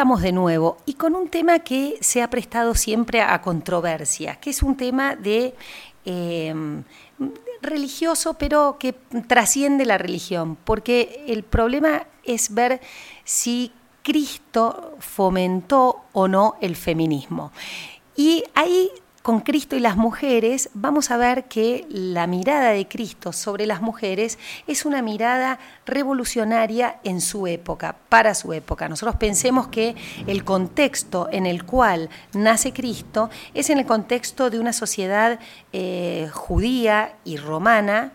de nuevo y con un tema que se ha prestado siempre a controversia, que es un tema de eh, religioso, pero que trasciende la religión, porque el problema es ver si Cristo fomentó o no el feminismo. Y ahí con Cristo y las mujeres, vamos a ver que la mirada de Cristo sobre las mujeres es una mirada revolucionaria en su época, para su época. Nosotros pensemos que el contexto en el cual nace Cristo es en el contexto de una sociedad eh, judía y romana,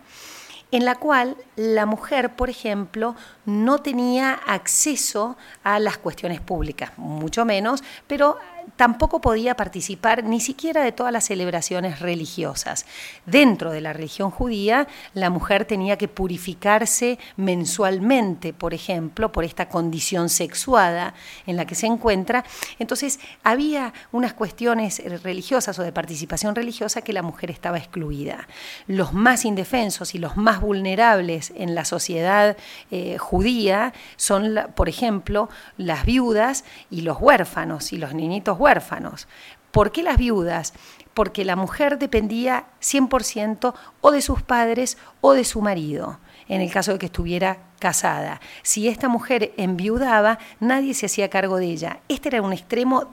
en la cual la mujer, por ejemplo, no tenía acceso a las cuestiones públicas, mucho menos, pero tampoco podía participar ni siquiera de todas las celebraciones religiosas. Dentro de la religión judía, la mujer tenía que purificarse mensualmente, por ejemplo, por esta condición sexuada en la que se encuentra. Entonces, había unas cuestiones religiosas o de participación religiosa que la mujer estaba excluida. Los más indefensos y los más vulnerables en la sociedad eh, judía son, por ejemplo, las viudas y los huérfanos y los niñitos huérfanos. ¿Por qué las viudas? Porque la mujer dependía 100% o de sus padres o de su marido, en el caso de que estuviera casada. Si esta mujer enviudaba, nadie se hacía cargo de ella. Este era un extremo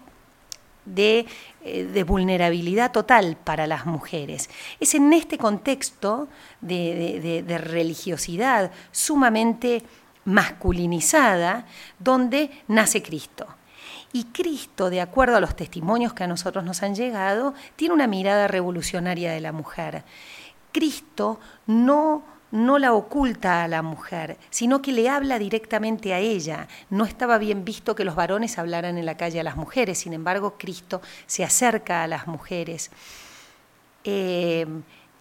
de, eh, vulnerabilidad total para las mujeres. Es en este contexto de religiosidad sumamente masculinizada donde nace Cristo. Y Cristo, de acuerdo a los testimonios que a nosotros nos han llegado, tiene una mirada revolucionaria de la mujer. Cristo no no la oculta a la mujer, sino que le habla directamente a ella. No estaba bien visto que los varones hablaran en la calle a las mujeres, sin embargo Cristo se acerca a las mujeres. Eh,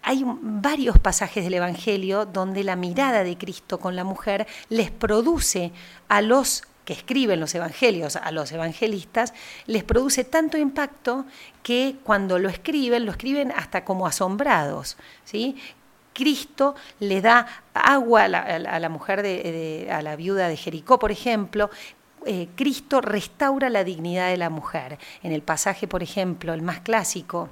hay varios pasajes del Evangelio donde la mirada de Cristo con la mujer les produce a los que escriben los evangelios a los evangelistas, les produce tanto impacto que cuando lo escriben, lo escriben hasta como asombrados. ¿sí? Cristo le da agua a la, mujer, de, a la viuda de Jericó, por ejemplo, eh, Cristo restaura la dignidad de la mujer. En el pasaje, por ejemplo, el más clásico,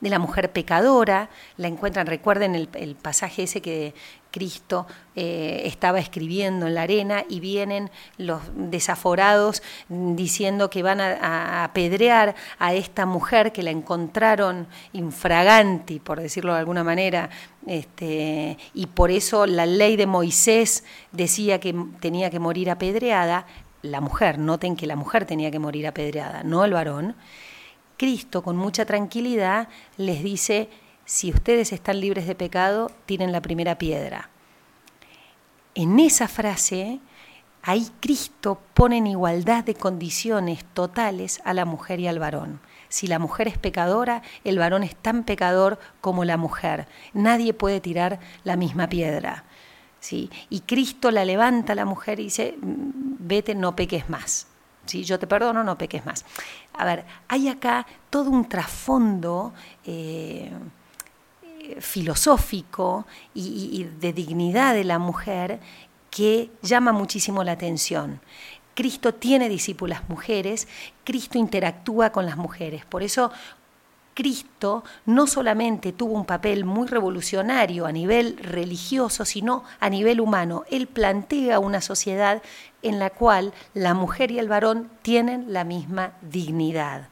de la mujer pecadora, la encuentran, recuerden el, el pasaje ese que, Cristo eh, estaba escribiendo en la arena y vienen los desaforados diciendo que van a, apedrear a esta mujer que la encontraron infraganti, por decirlo de alguna manera, este, y por eso la ley de Moisés decía que tenía que morir apedreada, la mujer, noten que la mujer tenía que morir apedreada, no el varón, Cristo con mucha tranquilidad les dice, si ustedes están libres de pecado, tienen la primera piedra. En esa frase, ahí Cristo pone en igualdad de condiciones totales a la mujer y al varón. Si la mujer es pecadora, el varón es tan pecador como la mujer. Nadie puede tirar la misma piedra. ¿sí? Y Cristo la levanta a la mujer y dice, vete, no peques más. ¿Sí? Yo te perdono, no peques más. A ver, hay acá todo un trasfondo eh, filosófico y, de dignidad de la mujer que llama muchísimo la atención. Cristo tiene discípulas mujeres, Cristo interactúa con las mujeres. Por eso Cristo no solamente tuvo un papel muy revolucionario a nivel religioso, sino a nivel humano. Él plantea una sociedad en la cual la mujer y el varón tienen la misma dignidad.